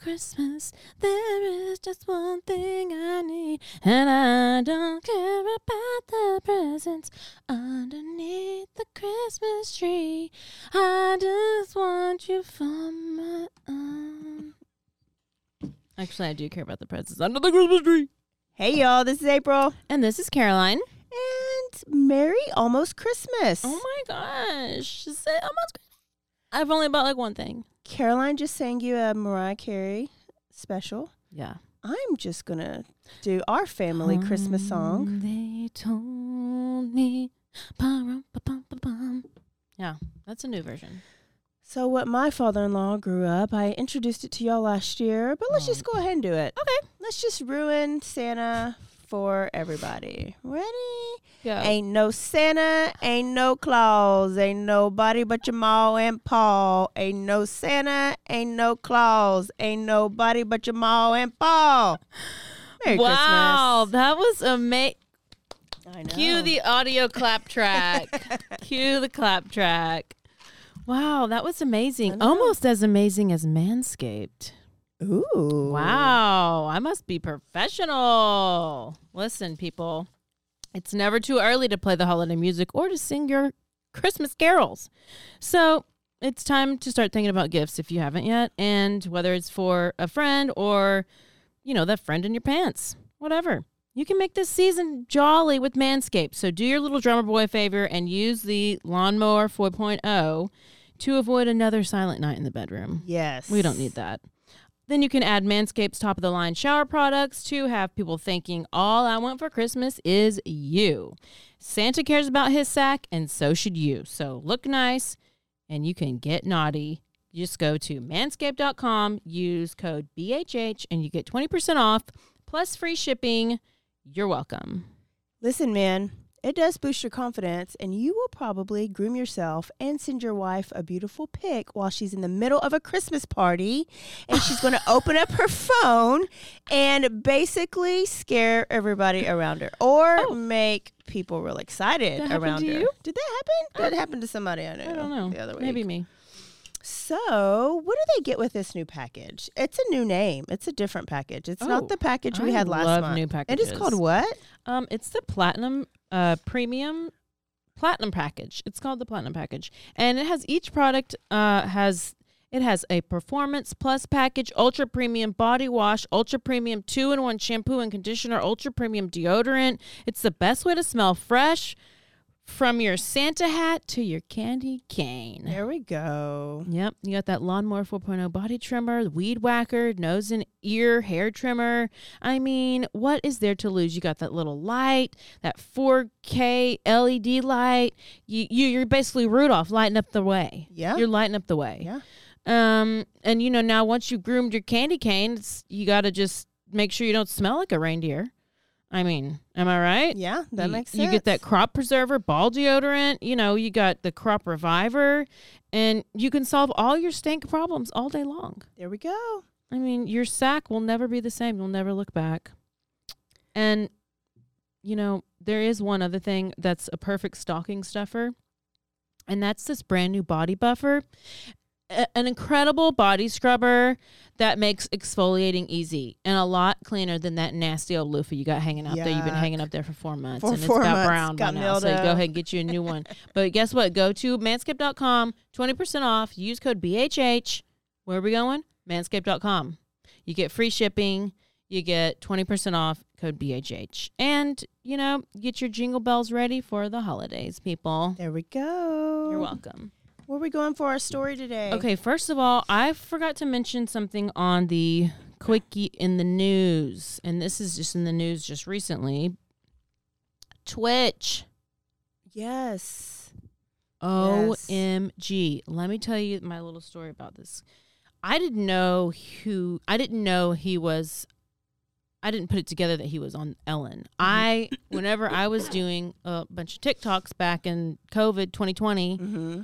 Christmas. There is just one thing I need, and I don't care about the presents underneath the Christmas tree. I just want you for my own. Actually, I do care about the presents under the Christmas tree. Hey y'all, this is April. And this is Caroline. And Merry almost Christmas. Oh my gosh. Is it almost I've only bought like one thing. Caroline just sang you a Mariah Carey special. Yeah. I'm just gonna do our family Christmas song. They told me. Yeah, that's a new version. So what my father-in-law grew up, I introduced it to y'all last year, but let's just go ahead and do it. Okay. Let's just ruin Santa for everybody. Ready? Yeah. Ain't no Santa, ain't no Claus, ain't nobody but your ma and Paul. Ain't no Santa, ain't no Claus, ain't nobody but your ma and Paul. Merry wow, that was amazing. Christmas. I know. Cue the audio clap track. Cue the clap track. Wow, that was amazing. Almost as amazing as Manscaped. Ooh. Wow, I must be professional. Listen, people, it's never too early to play the holiday music or to sing your Christmas carols. So it's time to start thinking about gifts if you haven't yet, and whether it's for a friend or, you know, that friend in your pants, whatever. You can make this season jolly with Manscaped. So do your little drummer boy a favor and use the Lawnmower 4.0 to avoid another silent night in the bedroom. Yes. We don't need that. Then you can add Manscaped's top of the line shower products to have people thinking all I want for Christmas is you. Santa cares about his sack, and so should you. So look nice, and you can get naughty. Just go to manscaped.com, use code BHH, and you get 20% off plus free shipping. You're welcome. Listen, man, it does boost your confidence, and you will probably groom yourself and send your wife a beautiful pic while she's in the middle of a Christmas party, and she's going to open up her phone and basically scare everybody around her, or Oh. make people real excited around her. you? Did that happen? That happened to somebody I know. I don't know. The other week. Maybe me. So, what do they get with this new package? It's a new name. It's a different package. It's Oh, not the package we I had last love month. new package. It is called what? Um, it's the platinum uh premium platinum package. It's called the platinum package, and it has each product uh has it has a performance plus package, ultra premium body wash, ultra premium two in one shampoo and conditioner, ultra premium deodorant. It's the best way to smell fresh from your Santa hat to your candy cane. There we go. Yep, you got that lawnmower 4.0 body trimmer, the weed whacker, nose and ear hair trimmer. I mean, what is there to lose? You got that little light, that 4K LED light. You, you you're basically Rudolph lighting up the way. Yeah. You're lighting up the way. Yeah. Um, and you know now once you've groomed your candy cane, you got to just make sure you don't smell like a reindeer. I mean, am I right? Yeah, that you, makes sense. You get that crop preserver, ball deodorant. You know, you got the crop reviver, and you can solve all your stank problems all day long. There we go. I mean, your sack will never be the same. You'll never look back. And, you know, there is one other thing that's a perfect stocking stuffer, and that's this brand new body buffer. A- an incredible body scrubber that makes exfoliating easy and a lot cleaner than that nasty old loofah you got hanging out there. You've been hanging up there for four months For and four it's got months, brown got by now. So you go ahead and get you a new one. but guess what? Go to manscaped.com, 20% off. Use code BHH. Where are we going? Manscaped.com. You get free shipping. You get 20% off code BHH. And, you know, get your jingle bells ready for the holidays, people. There we go. You're welcome. Where are we going for our story today? Okay, first of all, I forgot to mention something on the quickie in the news, and this is just in the news just recently. Twitch. Yes. OMG. Let me tell you my little story about this. I didn't know who I didn't know he was I didn't put it together that he was on Ellen. I whenever I was doing a bunch of TikToks back in COVID 2020, Mm-hmm.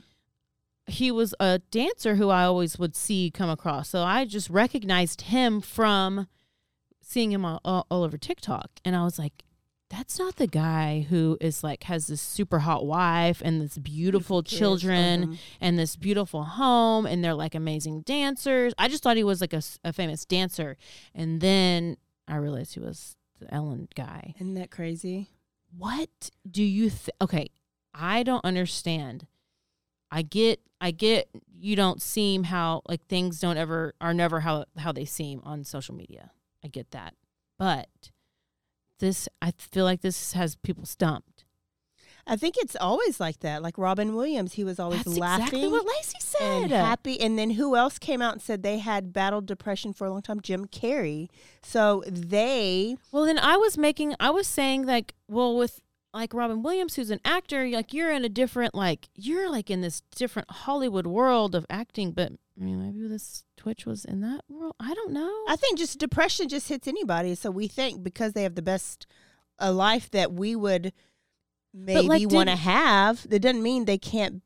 He was a dancer who I always would see come across. So I just recognized him from seeing him all, all, all over TikTok. And I was like, that's not the guy who is like has this super hot wife and this beautiful children uh-huh. and this beautiful home and they're like amazing dancers. I just thought he was like a famous dancer. And then I realized he was the Ellen guy. Isn't that crazy? What do you th- Okay, I don't understand. I get I get you don't seem how like things don't ever are never how how they seem on social media. I get that. But this I feel like this has people stumped. I think it's always like that. Like Robin Williams, he was always That's laughing exactly what Lacey and happy. And then who else came out and said they had battled depression for a long time? Jim Carrey. So they, Well, then I was making, I was saying like, well, with like Robin Williams, who's an actor, like you're in a different, like you're like in this different Hollywood world of acting. But I mean, maybe this Twitch was in that world. I don't know. I think just depression just hits anybody. So we think because they have the best a life that we would maybe like, want to have, that doesn't mean they can't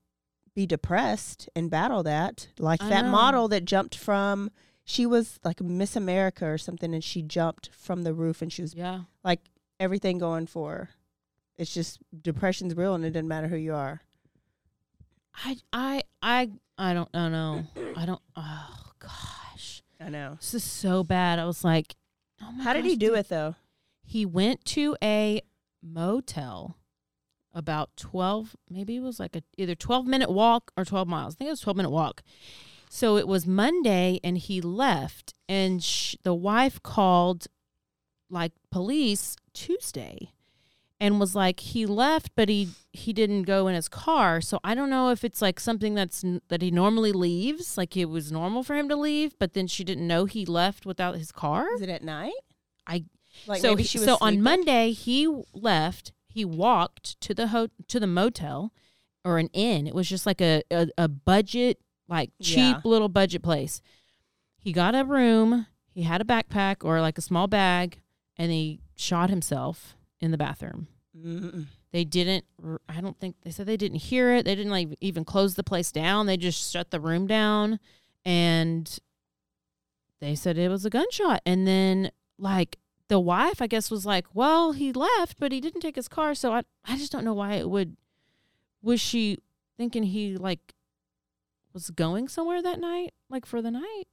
be depressed and battle that. Like I that know. model that jumped from, she was like Miss America or something, and she jumped from the roof and she was yeah. like everything going for her. It's just depression's real and it doesn't matter who you are. I, I, I, I don't, I don't know. I don't. Oh gosh, I know. this is so bad. I was like, oh my How did he do dude. it though? He went to a motel about 12 maybe it was like a either 12 minute walk or 12 miles i think it was 12 minute walk so it was monday and he left and sh- the wife called like police tuesday and was like he left but he he didn't go in his car so i don't know if it's like something that's that he normally leaves like it was normal for him to leave but then she didn't know he left without his car Is it at night? I- like so he- she was so on? Monday he left. He walked to the ho- to the motel or an inn. It was just like a a, a budget, like cheap Yeah. little budget place. He got a room. He had a backpack or like a small bag, and he shot himself in the bathroom. Mm-mm. They didn't. I don't think they said they didn't hear it. They didn't like even close the place down. They just shut the room down, and they said it was a gunshot. And then like the wife, I guess, was like, "Well, he left, but he didn't take his car." So I, I just don't know why it would. Was she thinking he like was going somewhere that night, like for the night?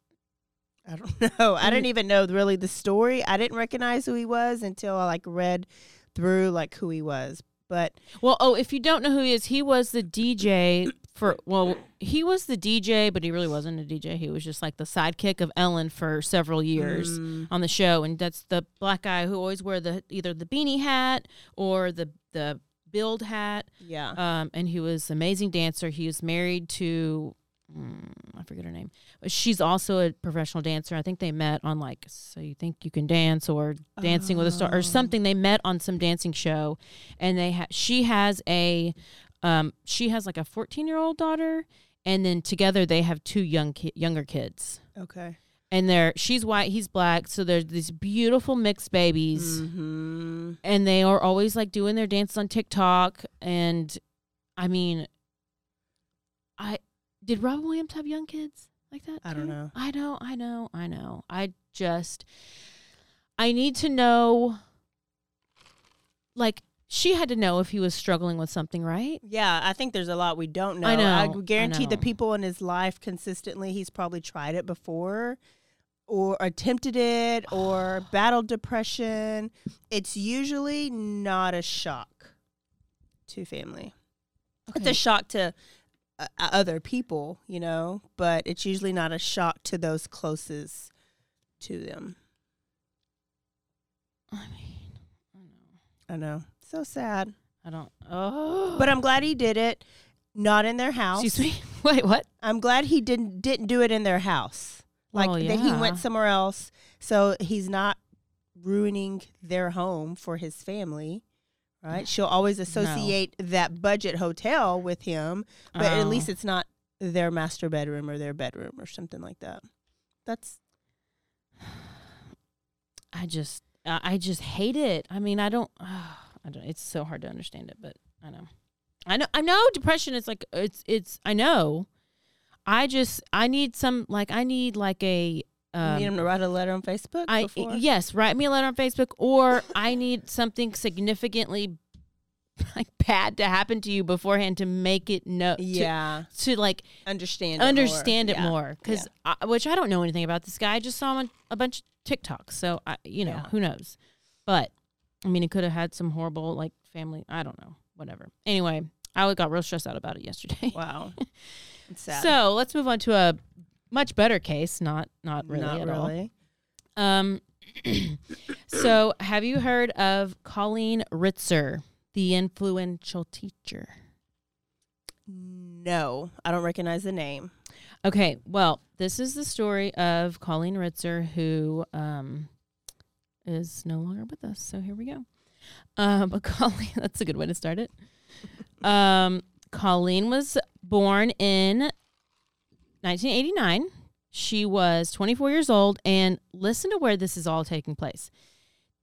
I don't know. I didn't even know really the story. I didn't recognize who he was until I like read through like who he was. But Well, oh, if you don't know who he is, he was the DJ for well, he was the DJ, but he really wasn't a DJ. He was just like the sidekick of Ellen for several years Mm, on the show, and that's the black guy who always wear the either the beanie hat or the the build hat. yeah. Um, and he was amazing dancer. He was married to mm, I forget her name, she's also a professional dancer. I think they met on like So You Think You Can Dance or Dancing with a Star Oh. or something. They met on some dancing show, and they ha- she has a um, she has like a 14 year old daughter, and then together they have two young ki- younger kids. okay. And they're she's white, he's black, so there's these beautiful mixed babies Mm-hmm. and they are always like doing their dances on TikTok. And I mean, I did Robin Williams have young kids like that? I don't know. I know, I know, I know. I just, I need to know, like, she had to know if he was struggling with something, right? Yeah, I think there's a lot we don't know. I know, I I guarantee the people in his life consistently, he's probably tried it before or attempted it or battled depression. It's usually not a shock to family. It's a shock to other people, you know, but it's usually not a shock to those closest to them. I mean, I know. I know. So sad. I don't. Oh, But I'm glad he did it not in their house. excuse me. Wait, what? I'm glad he didn't didn't do it in their house. Like Well, that he went somewhere else, so he's not ruining their home for his family. Right? She'll always associate that budget hotel with him, but at Oh. least it's not their master bedroom or their bedroom or something like that. That's I just, I I just hate it. I mean, I don't, I don't. It's so hard to understand it, but I know, I know, I know. Depression is like it's, it's. I know. I just, I need some, like, I need like a. you Um, need him to write a letter on Facebook. I before? yes, write me a letter on Facebook, or I need something significantly like bad to happen to you beforehand to make it know. yeah, To, like understand it more. understand it Yeah. more because which I don't know anything about this guy. I just saw him on a bunch of TikToks, so I you know Yeah. who knows. But I mean, it could have had some horrible like family. I don't know, whatever. Anyway, I got real stressed out about it yesterday. Wow. So let's move on to a much better case. Not not really not at all. really. Um, so have you heard of Colleen Ritzer, the influential teacher? No, I don't recognize the name. Okay, well, this is the story of Colleen Ritzer, who um, is no longer with us. So here we go. Um, but Colleen, that's a good way to start it. Um, Colleen was born in 1989. She was 24 years old, and listen to where this is all taking place.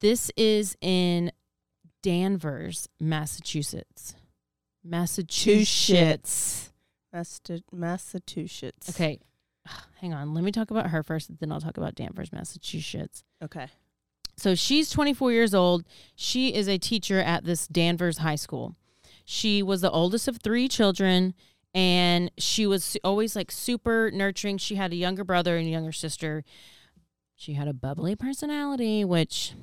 This is in Danvers, Massachusetts. Massachusetts. Massa- Massachusetts. Okay. Hang on. Let me talk about her first, then I'll talk about Danvers, Massachusetts. Okay. So she's 24 years old. She is a teacher at this Danvers High School. She was the oldest of three children, and she was always like super nurturing. She had a younger brother and a younger sister. She had a bubbly personality, which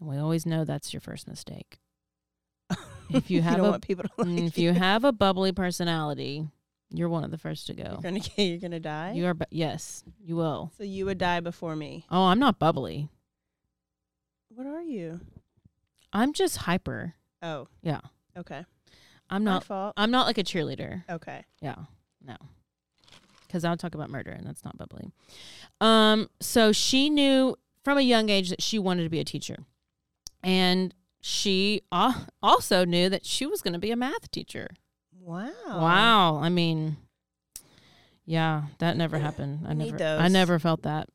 we always know that's your first mistake. If you have a- want people to like Mm, if you have a bubbly personality, you're one of the first to go. you're gonna you're gonna die. You are, bu- yes, you will. so you would die before me. Oh, I'm not bubbly. What are you? I'm just hyper. Oh, Yeah, okay. I'm not. fault. I'm not like a cheerleader. Okay. Yeah, no, because I'll talk about murder, and that's not bubbly. Um, so she knew from a young age that she wanted to be a teacher, and she uh, also knew that she was going to be a math teacher. Wow. Wow. I mean, yeah, that never happened. I never I never felt that.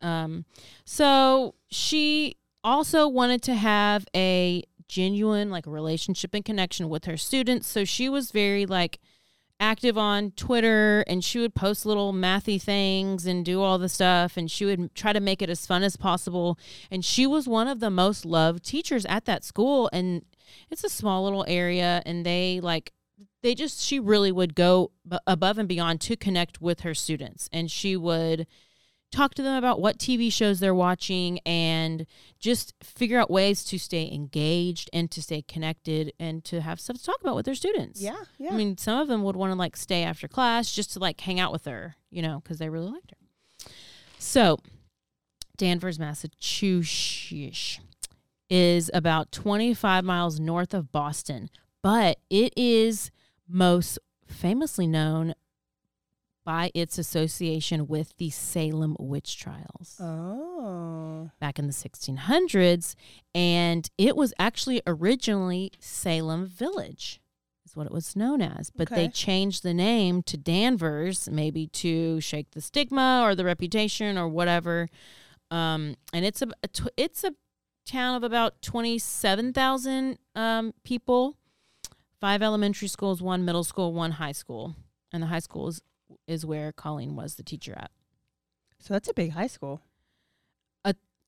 Um so she also wanted to have a genuine like relationship and connection with her students. So she was very like active on Twitter and she would post little mathy things and do all the stuff and she would try to make it as fun as possible and she was one of the most loved teachers at that school and it's a small little area and they like they just she really would go above and beyond to connect with her students and she would talk to them about what TV shows they're watching and just figure out ways to stay engaged and to stay connected and to have stuff to talk about with their students. Yeah. Yeah. I mean, some of them would want to like stay after class just to like hang out with her, you know, because they really liked her. So, Danvers, Massachusetts is about 25 miles north of Boston, but it is most famously known by its association with the Salem witch trials oh. back in the 1600s. And it was actually originally Salem Village, is what it was known as. But they changed the name to Danvers, maybe to shake the stigma or the reputation or whatever. Um, and it's a, a tw- it's a town of about 27,000 um, people, five elementary schools, one middle school, one high school. And the high school is, is where Colleen was the teacher at. So that's a big high school.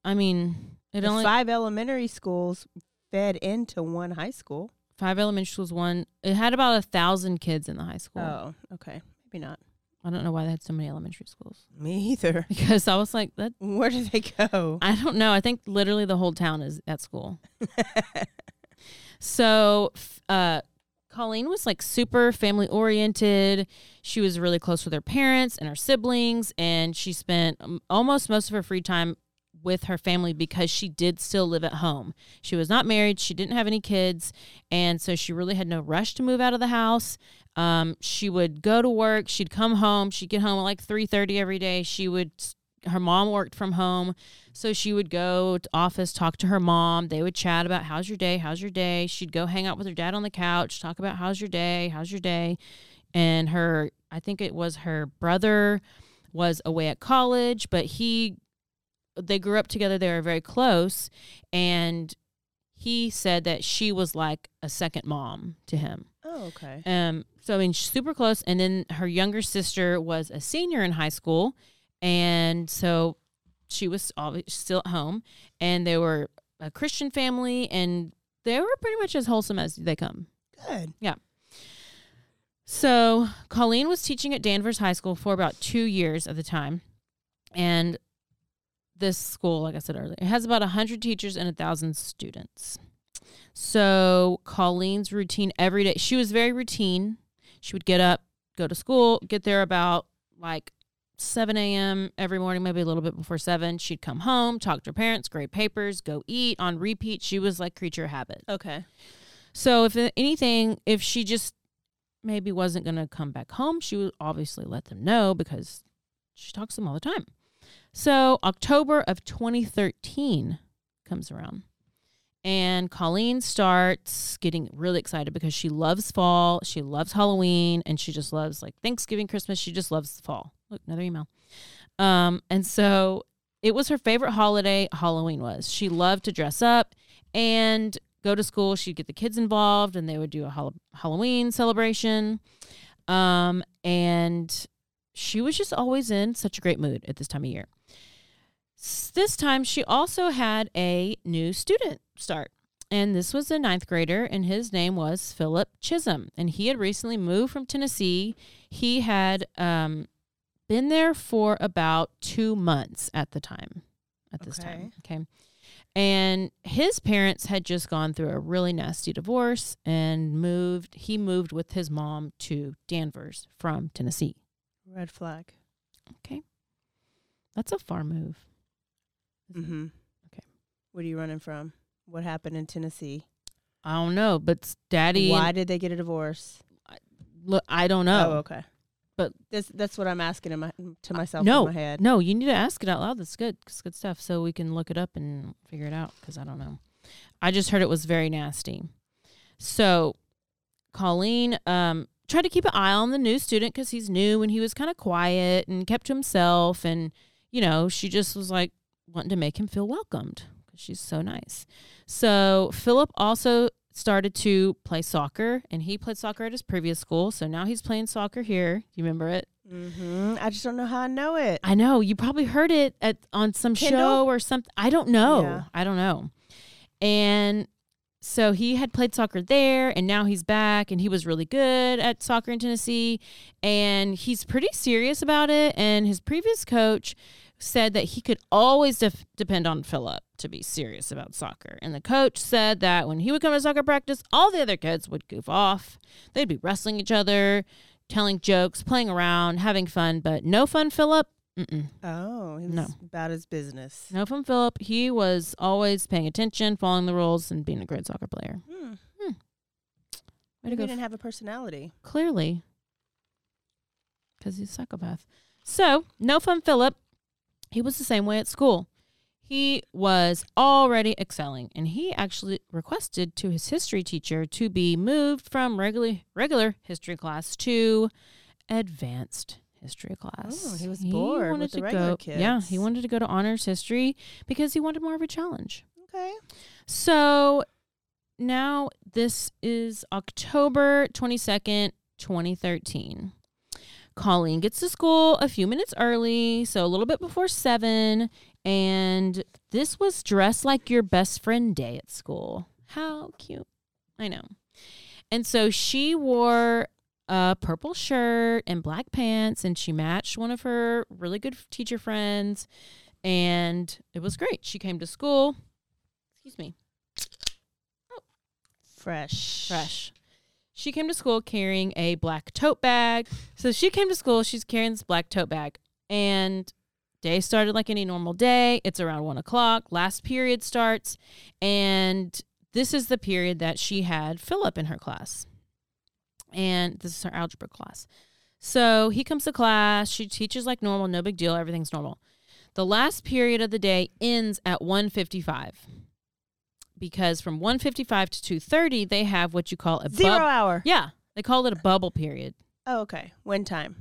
I mean, it The only five elementary schools, fed into one high school. Five elementary schools, one. It had about a thousand kids in the high school. Oh, okay. Maybe not. I don't know why they had so many elementary schools. Me either. Because I was like, that. Where did they go? I don't know. I think literally the whole town is at school. So, uh, Colleen was like super family oriented. She was really close with her parents and her siblings, and she spent um, almost most of her free time with her family because she did still live at home. She was not married, she didn't have any kids, and so she really had no rush to move out of the house. Um, she would go to work, she'd come home, she'd get home at like 3:30 every day. She would her mom worked from home, so she would go to office, talk to her mom. They would chat about how's your day, how's your day. She'd go hang out with her dad on the couch, talk about how's your day, how's your day. And her, I think it was her brother was away at college, but he, they grew up together. They were very close. And he said that she was like a second mom to him. Oh, okay. Um, so I mean, super close. And then her younger sister was a senior in high school, and so she was still at home. And they were a Christian family, and they were pretty much as wholesome as they come. Good. Yeah. So Colleen was teaching at Danvers High School for about two years at the time, and this school, like I said earlier, it has about hundred teachers and a thousand students. So Colleen's routine every day, she was very routine. She would get up, go to school, get there about like 7 a.m. every morning, maybe a little bit before 7. She'd come home, talk to her parents, grade papers, go eat on repeat. She was like creature habit. Okay. So if anything, if she just maybe wasn't going to come back home, she would obviously let them know because she talks to them all the time. So October of 2013 comes around. And Colleen starts getting really excited because she loves fall, she loves Halloween, and she just loves like Thanksgiving, Christmas. She just loves fall. Look, another email. Um, and so it was her favorite holiday. Halloween was. She loved to dress up and go to school. She'd get the kids involved, and they would do a Hall- Halloween celebration. Um, and she was just always in such a great mood at this time of year. This time, she also had a new student start. And this was a ninth grader, and his name was Philip Chism. And he had recently moved from Tennessee. He had um, been there for about two months at the time. At this time. Okay. And his parents had just gone through a really nasty divorce and moved. He moved with his mom to Danvers from Tennessee. Red flag. Okay. That's a far move. Mm-hmm. Okay. What are you running from? What happened in Tennessee? I don't know, but daddy, Why did they get a divorce? look, I don't know. Oh, okay. But- that's that's what I'm asking in my, to myself no, in my head. no, you need to ask it out loud. That's good. It's good stuff. So we can look it up and figure it out because I don't know. I just heard it was very nasty. So Colleen um, tried to keep an eye on the new student because he's new and he was kind of quiet and kept to himself. And, you know, she just was like wanting to make him feel welcomed because she's so nice. So Philip also started to play soccer and he played soccer at his previous school. So now he's playing soccer here. You remember it? Mm-hmm. I just don't know how I know it. I know you probably heard it at on some Kindle? show or something. I don't know. Yeah. I don't know. And so he had played soccer there and now he's back and he was really good at soccer in Tennessee and he's pretty serious about it and his previous coach said that he could always def- depend on Philip to be serious about soccer. And the coach said that when he would come to soccer practice, all the other kids would goof off. They'd be wrestling each other, telling jokes, playing around, having fun, but no fun, Philip. Mm-mm. Oh, he was No. about his business. No fun, Philip. He was always paying attention, following the rules, and being a great soccer player. Hmm. Maybe he didn't have a personality. Clearly, because he's a psychopath. So, no fun, Philip. He was the same way at school. He was already excelling, and he actually requested to his history teacher to be moved from regular regular history class to advanced history class. Oh, he was bored with the regular go, Yeah, he wanted to go to honors history because he wanted more of a challenge. Okay. So now this is October 22nd, 2013. Colleen gets to school a few minutes early, so a little bit before seven. And this was dress like your best friend day at school. How cute. I know. And so she wore a purple shirt and black pants, and she matched one of her really good teacher friends. And it was great. She came to school. Excuse me. Oh. Fresh. Fresh. She came to school carrying a black tote bag. So she came to school, she's carrying this black tote bag. And day started like any normal day. It's around one o'clock. Last period starts. And this is the period that she had Philip in her class. And this is her algebra class. So he comes to class. She teaches like normal, no big deal. Everything's normal. The last period of the day ends at 155 because from 155 to 230 they have what you call a Zero bub- hour. yeah they call it a bubble period Oh, okay. Wind time?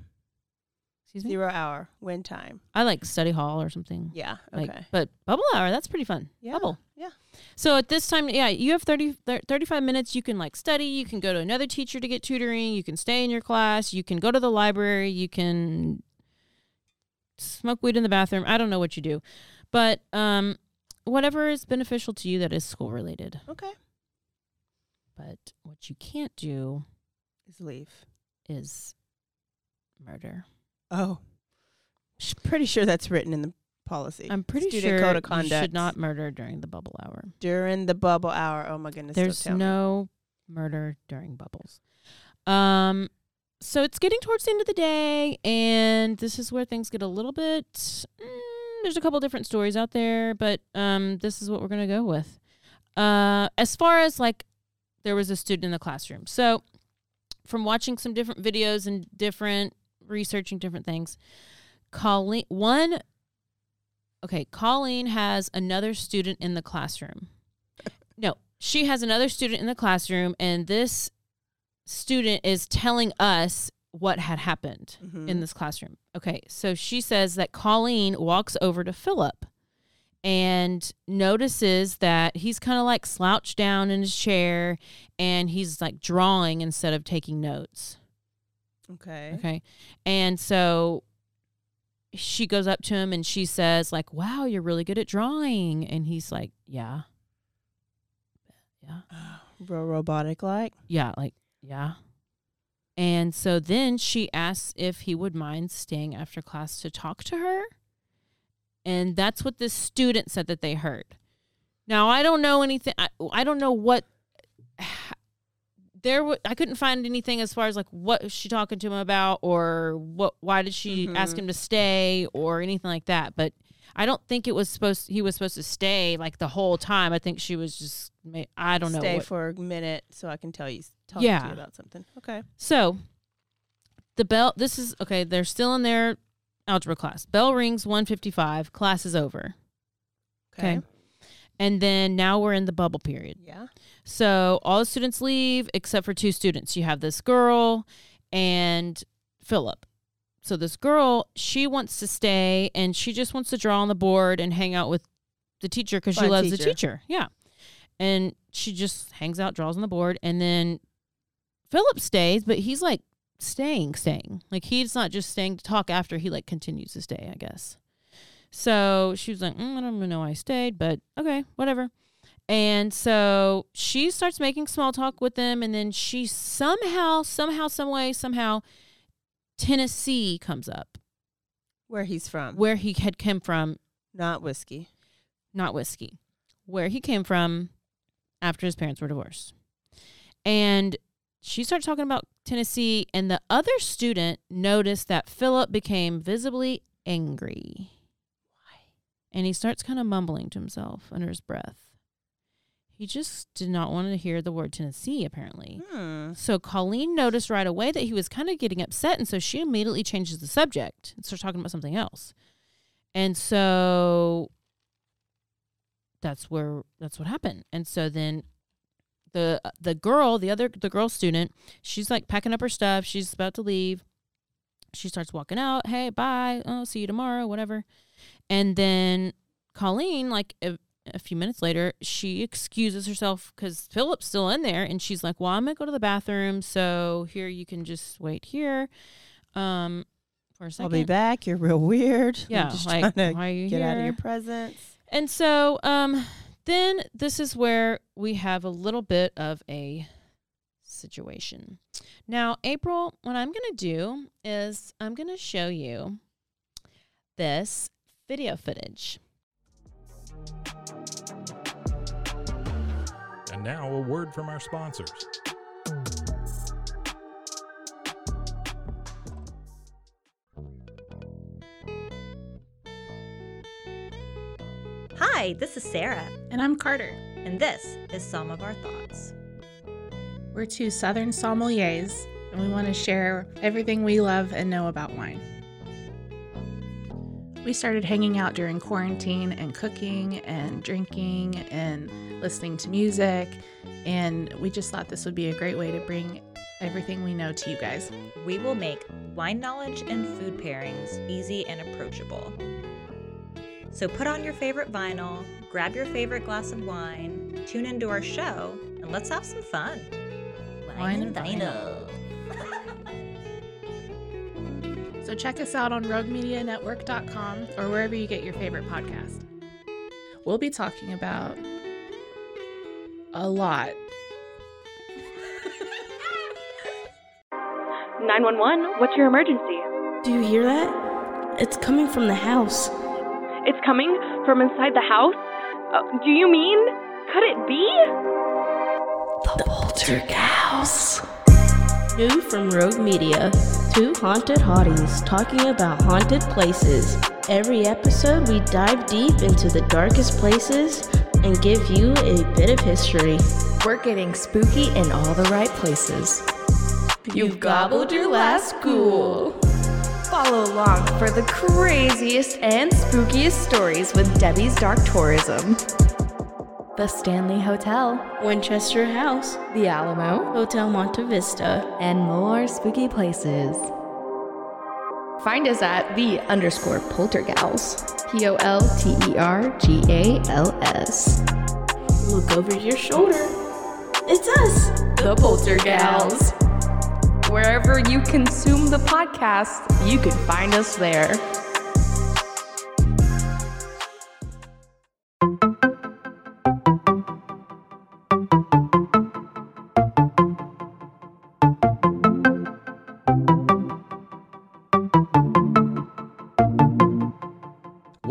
excuse me Zero hour. wind time? i like study hall or something Yeah. like Okay. but bubble hour that's pretty fun yeah. bubble Yeah. so at this time yeah you have 30 35 minutes you can like study you can go to another teacher to get tutoring you can stay in your class you can go to the library you can smoke weed in the bathroom i don't know what you do but um whatever is beneficial to you that is school related Okay. but what you can't do Is leave. is murder. Oh. Sh- Pretty sure that's written in the policy. I'm pretty Student sure code of you should not murder during the bubble hour. during the bubble hour. Oh my goodness. There's tell me. no murder during bubbles. Um, so it's getting towards the end of the day, and this is where things get a little bit. Mm, there's a couple different stories out there, but um, this is what we're gonna go with. Uh, as far as like, there was a student in the classroom. So, from watching some different videos and different researching different things, Colleen one. Okay, Colleen has another student in the classroom. No, she has another student in the classroom, and this student is telling us what had happened Mhm. in this classroom. Okay, so she says that Colleen walks over to Philip and notices that he's kind of like slouched down in his chair and he's like drawing instead of taking notes. Okay. Okay. And so she goes up to him and she says, like, wow, you're really good at drawing. And he's like, yeah. Yeah. Real robotic like. Yeah. Like, yeah. And so then she asks if he would mind staying after class to talk to her. And that's what this student said that they heard. Now, I don't know anything. I, I don't know what. There, w- I couldn't find anything as far as like what was she talking to him about, or what? Why did she ask Mhm. him to stay, or anything like that. But I don't think it was supposed. He was supposed to stay like the whole time. I think she was just. I don't know. Stay what- for a minute so I can tell you talk to Yeah. you about something. Okay. So the bell this is okay, they're still in their algebra class. Bell rings 155, class is over. Okay. And then now we're in the bubble period. Yeah. So all the students leave except for two students. You have this girl and Philip. So this girl, she wants to stay and she just wants to draw on the board and hang out with the teacher because she loves the teacher. teacher. Yeah. And she just hangs out, draws on the board, and then Philip stays, but he's like staying, staying. Like he's not just staying to talk after he like continues to stay, I guess. So she was like, mm, I don't even know why I stayed, but okay, whatever. And so she starts making small talk with them, and then she somehow, somehow, some way, somehow, Tennessee comes up, Where he's from. where he had come from, Not whiskey. not whiskey, where he came from after his parents were divorced. And she started talking about Tennessee, and the other student noticed that Philip became visibly angry. Why? And he starts kind of mumbling to himself under his breath. He just did not want to hear the word Tennessee, apparently. Hmm. So Colleen noticed right away that he was kind of getting upset, and so she immediately changes the subject and starts talking about something else. And so that's where that's what happened. And so then the the girl, the other the girl student, she's like packing up her stuff. She's about to leave. She starts walking out. Hey, bye. Oh, see you tomorrow. Whatever. And then Colleen, like a, few minutes later, she excuses herself because Philip's still in there, and she's like, "Well, I'm gonna go to the bathroom, so here you can just wait here." Um, for a 2nd I'll be back. You're real weird. Yeah, I'm just like trying to why are you get out of your presence. And so um Then this is where we have a little bit of a situation. Now, April, what I'm going to do is I'm going to show you this video footage. And now a word from our sponsors. Hi, this is Sarah, And I'm Carter. and this is some of our thoughts. We're two Southern sommeliers, and we want to share everything we love and know about wine. We started hanging out during quarantine and cooking and drinking and listening to music, and we just thought this would be a great way to bring everything we know to you guys. We will make wine knowledge and food pairings easy and approachable. So put on your favorite vinyl, grab your favorite glass of wine, tune into our show, and let's have some fun. Wine and So check us out on roguemedianetwork.com or wherever you get your favorite podcast. We'll be talking about a lot. 911, what's your emergency? Do you hear that? It's coming from the house. It's coming from inside the house? Uh, do you mean? Could it be? The Poltergeist. New from Rogue Media. Two haunted hotties talking about haunted places. Every episode, we dive deep into the darkest places and give you a bit of history. We're getting spooky in all the right places. You've gobbled your last ghoul. Follow along for the craziest and spookiest stories with Debbie's Dark Tourism. The Stanley Hotel, Winchester House, The Alamo, Hotel Monte Vista. and more spooky places. Find us at the underscore poltergals. P O L T E R G A L S. Look over your shoulder. It's us, the Poltergals. Wherever you consume the podcast, you can find us there.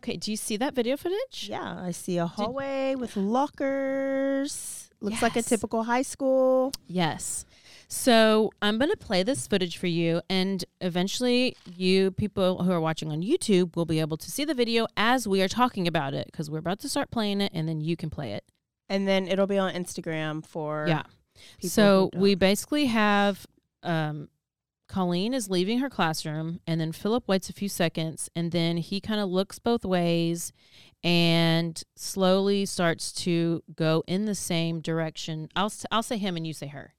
Okay. Do you see that video footage? Yeah, I see a hallway with lockers. Looks like a typical high school. Yes. So I'm going to play this footage for you, and eventually, you people who are watching on YouTube will be able to see the video as we are talking about it because we're about to start playing it, and then you can play it. And then it'll be on Instagram for yeah. people So we basically have um, Colleen is leaving her classroom, and then Philip waits a few seconds, and then he kind of looks both ways and slowly starts to go in the same direction. I'll I'll say him, and you say her.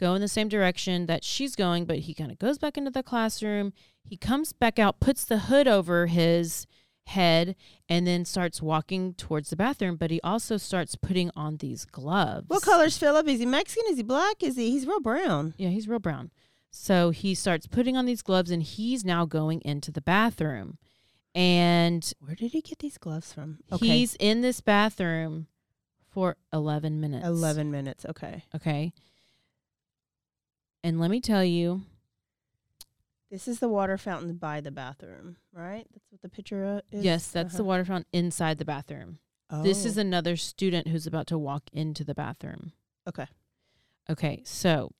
Go in the same direction that she's going, but he kind of goes back into the classroom. He comes back out, puts the hood over his head, and then starts walking towards the bathroom. But he also starts putting on these gloves. What color's Philip? Is he Mexican? Is he black? Is he? He's real brown. Yeah, he's real brown. So he starts putting on these gloves and he's now going into the bathroom. And Where did he get these gloves from? Okay. he's in this bathroom for 11 minutes. 11 minutes. Okay. Okay. And let me tell you, This is the water fountain by the bathroom, right? That's what the picture uh, is. yes, that's the Uh-huh. water fountain inside the bathroom. This is Oh. another student who's about to walk into the bathroom. Okay. Okay, so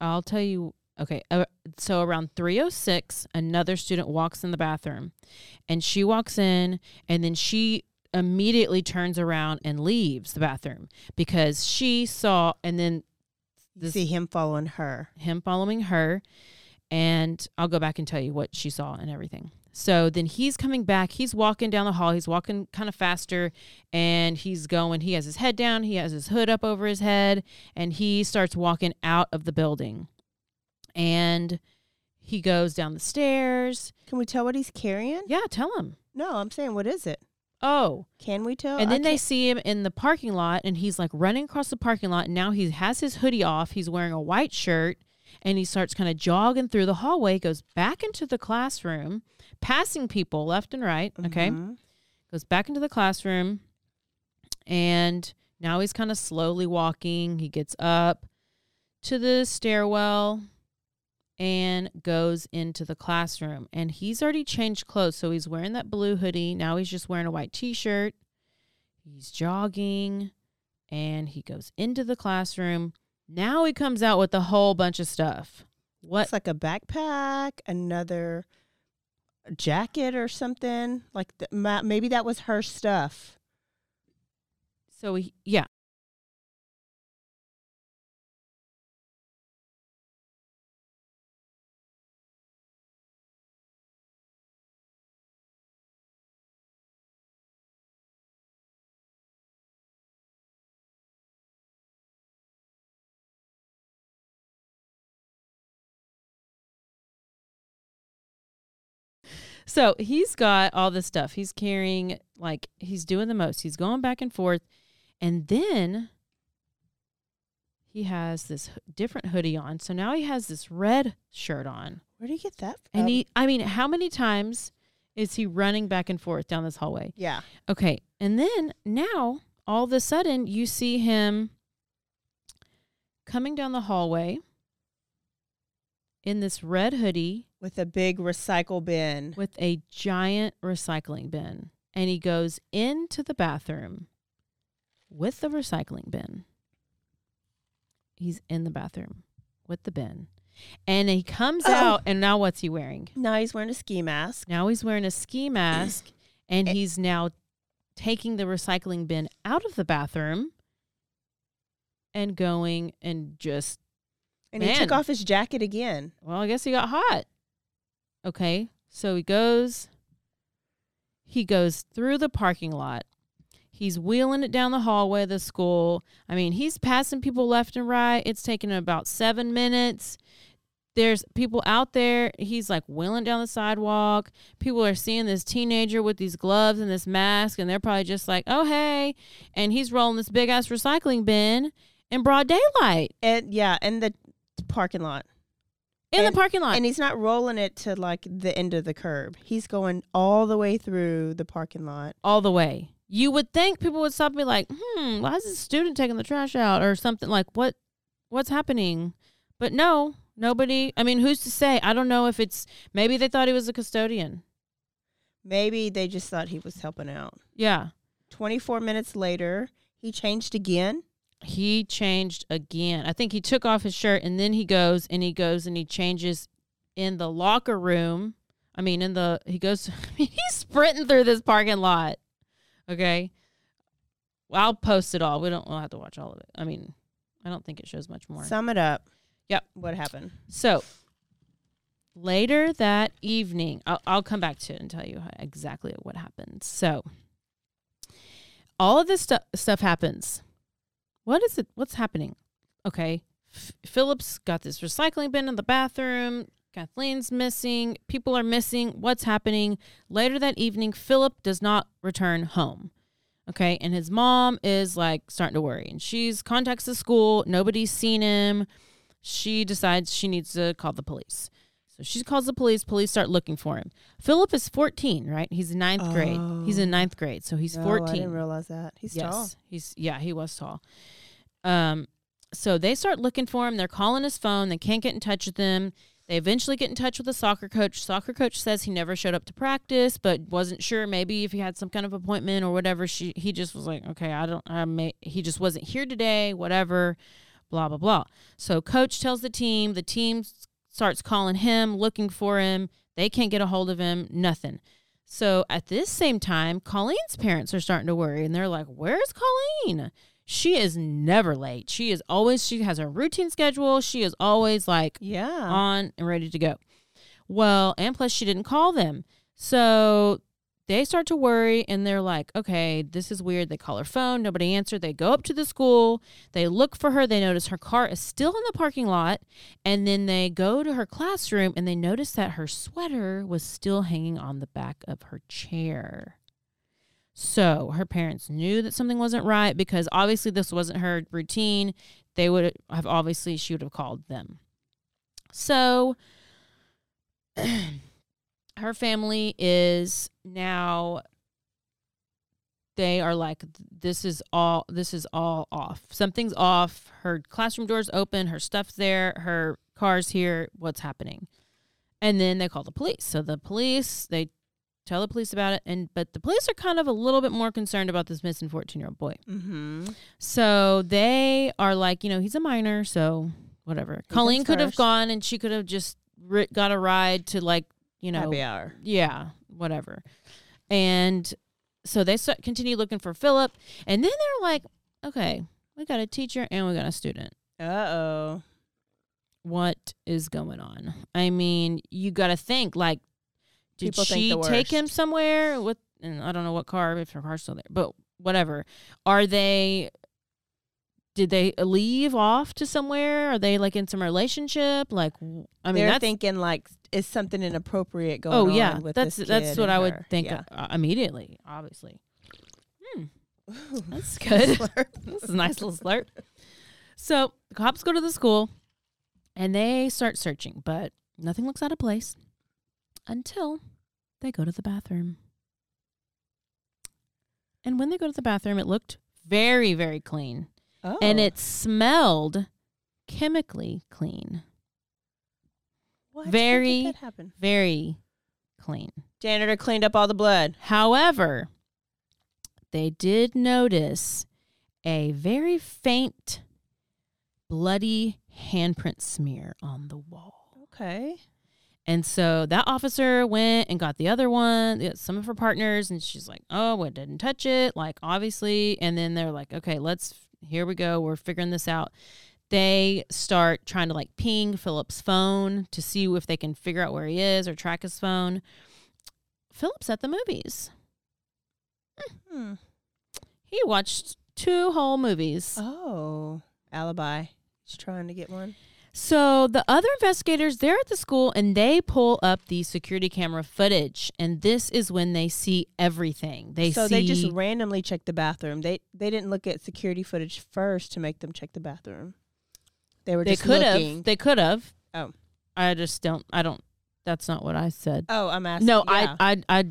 I'll tell you. Okay, uh, so around 306, another student walks in the bathroom and she walks in and then she immediately turns around and leaves the bathroom because she saw and then You this- see him following her. him following her and I'll go back and tell you what she saw and everything. So then he's coming back. He's walking down the hall. He's walking kind of faster and he's going. He has his head down. He has his hood up over his head and he starts walking out of the building. And he goes down the stairs. Can we tell what he's carrying? Yeah, tell him. No, I'm saying, what is it? Oh, Can we tell? and then they see him in the parking lot and he's like running across the parking lot and now he has his hoodie off he's wearing a white shirt and he starts kind of jogging through the hallway goes back into the classroom passing people left and right okay Mhm. goes back into the classroom and now he's kind of slowly walking he gets up to the stairwell and goes into the classroom and he's already changed clothes so he's wearing that blue hoodie now he's just wearing a white t-shirt he's jogging and he goes into the classroom now he comes out with a whole bunch of stuff what It's like a backpack, another jacket or something. Like the, maybe that was her stuff. so he yeah So he's got all this stuff. He's carrying, like, he's doing the most. He's going back and forth. And then he has this different hoodie on. So now he has this red shirt on. Where did he get that from? And he, I mean, how many times is he running back and forth down this hallway? yeah. Okay. And then now, all of a sudden, you see him coming down the hallway in this red hoodie With a big recycle bin. with a giant recycling bin. And he goes into the bathroom with the recycling bin. He's in the bathroom with the bin. And he comes Oh. out, and now what's he wearing? Now he's wearing a ski mask. Now he's wearing a ski mask, and Eh. he's now taking the recycling bin out of the bathroom and going and just, And he took off his jacket again. well, I guess he got hot. Okay. So he goes, he goes through the parking lot. He's wheeling it down the hallway of the school. I mean, he's passing people left and right. It's taking about seven minutes. There's people out there. He's like wheeling down the sidewalk. People are seeing this teenager with these gloves and this mask, and they're probably just like, oh, hey. And he's rolling this big ass recycling bin in broad daylight And yeah, in the parking lot. In And- the parking lot. And he's not rolling it to like the end of the curb. He's going all the way through the parking lot. all the way. You would think people would stop and be like, hmm, why is this student taking the trash out or something like what what's happening? But no, nobody I mean, who's to say? I don't know if it's maybe they thought he was a custodian. Maybe they just thought he was helping out. Yeah. 24 minutes later, he changed again. He changed again. I think he took off his shirt and then he goes and he goes and he changes in the locker room. I mean, in the he goes I mean, he's sprinting through this parking lot. Okay. Well, I'll post it all. We don't we'll have to watch all of it. I mean, I don't think it shows much more. Sum it up. Yep. What happened? So later that evening, I'll, I'll come back to it and tell you how, exactly what happened. So all of this stu- stuff happens. What is it? What's happening? Okay. F- Philip's got this recycling bin in the bathroom. Kathleen's missing. People are missing. What's happening? Later that evening, Philip does not return home. Okay. And his mom is like starting to worry. And she's contacts the school. Nobody's seen him she decides she needs to call the police. So she calls the police. Police start looking for him. Philip is 14, right? He's in ninth grade. He's in Oh. ninth grade, so he's No, 14. I didn't realize that. He's yes, tall. he's yeah, he was tall. Um, so they start looking for him. They're calling his phone. They can't get in touch with him. They eventually get in touch with the soccer coach. Soccer coach says he never showed up to practice, but wasn't sure maybe if he had some kind of appointment or whatever. She he just was like, okay, I don't, I may, he just wasn't here today, whatever, blah blah blah. So coach tells the team. The team starts calling him, looking for him. They can't get a hold of him. Nothing. So at this same time, Colleen's parents are starting to worry, and they're like, "Where's Colleen? She is never late. She is always she has a routine schedule. She is always like Yeah. on and ready to go. Well, and plus she didn't call them. So they start to worry and they're like, okay, this is weird. They call her phone, nobody answered. They go up to the school, they look for her, they notice her car is still in the parking lot, and then they go to her classroom and they notice that her sweater was still hanging on the back of her chair. So her parents knew that something wasn't right because obviously this wasn't her routine. They would have obviously she would have called them. So her family is now they are like this is all this is all off. Something's off. Her classroom doors open, her stuff's there, her car's here, what's happening? And then they call the police. So the police, they tell the police about it and but the police are kind of a little bit more concerned about this missing 14-year-old boy. Mm-hmm. So they are like, you know, he's a minor, so whatever. Colleen comes could have gone and she could have just ri- got a ride to like, you know, Happy hour. yeah, whatever. And so they start, continue looking for Philip, and then they're like, okay, we got a teacher and we got a student. Uh oh. What is going on? I mean, you got to think like, did People think she take him somewhere? What? And I don't know what car, if her car's still there, but whatever. Are they? Did they leave off to somewhere? Are they like in some relationship? Like, I mean, they're thinking like, is something inappropriate going oh on? yeah, with that's that's what I would her? think Yeah. uh, immediately. Obviously, hmm, Ooh, that's good. this is a nice little slurp. So the cops go to the school, and they start searching, but nothing looks out of place until they go to the bathroom. And when they go to the bathroom, it looked very, very clean, Oh. and it smelled chemically clean, What? Very- very clean. Janitor cleaned up all the blood. However, they did notice a very faint, bloody handprint smear on the wall. Okay. And so that officer went and got the other one, some of her partners, and she's like, "Oh, I didn't touch it." Like obviously, and then they're like, "Okay, let's here we go. We're figuring this out." They start trying to like ping Philip's phone to see if they can figure out where he is or track his phone. Philip's at the movies. Hmm. He watched two whole movies. Oh, alibi. He's trying to get one. So the other investigators, they're at the school and they pull up the security camera footage, and this is when they see everything. They so see they just randomly check the bathroom. They they didn't look at security footage first to make them check the bathroom. They were they just could looking. have. They could have. Oh. I just don't. I don't. That's not what I said. oh, I'm asking. no, yeah. I, I, I,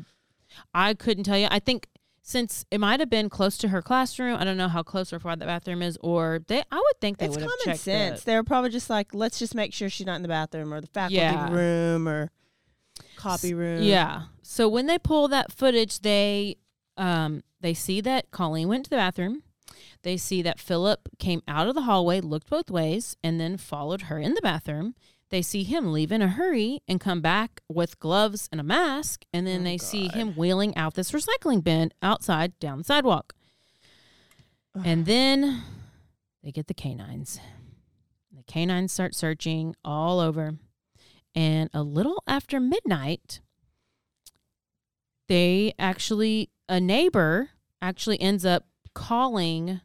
I couldn't tell you. I think since it might have been close to her classroom, I don't know how close or far the bathroom is, or they. I would think they it's would have common sense. the- They were probably just like, let's just make sure she's not in the bathroom or the faculty Yeah. room or copy room. Yeah. So when they pull that footage, they um they see that Colleen went to the bathroom. They see that Philip came out of the hallway, looked both ways, and then followed her in the bathroom. They see him leave in a hurry and come back with gloves and a mask, and then Oh, they see him wheeling out this recycling bin outside down the sidewalk. And then they get the canines. The canines start searching all over. And a little after midnight, they actually, a neighbor actually ends up calling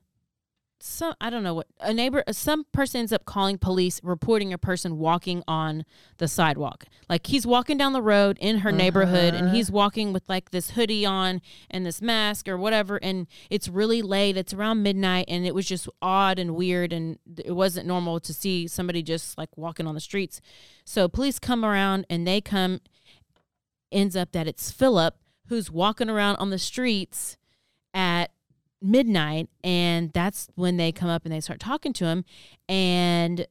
some, I don't know what, a neighbor, some person ends up calling police, reporting a person walking on the sidewalk. Like he's walking down the road in her neighborhood and Uh-huh. he's walking with like this hoodie on and this mask or whatever. And it's really late. It's around midnight and it was just odd and weird. And it wasn't normal to see somebody just like walking on the streets. So police come around and they come, ends up that it's Philip who's walking around on the streets at midnight and that's when they come up and they start talking to him and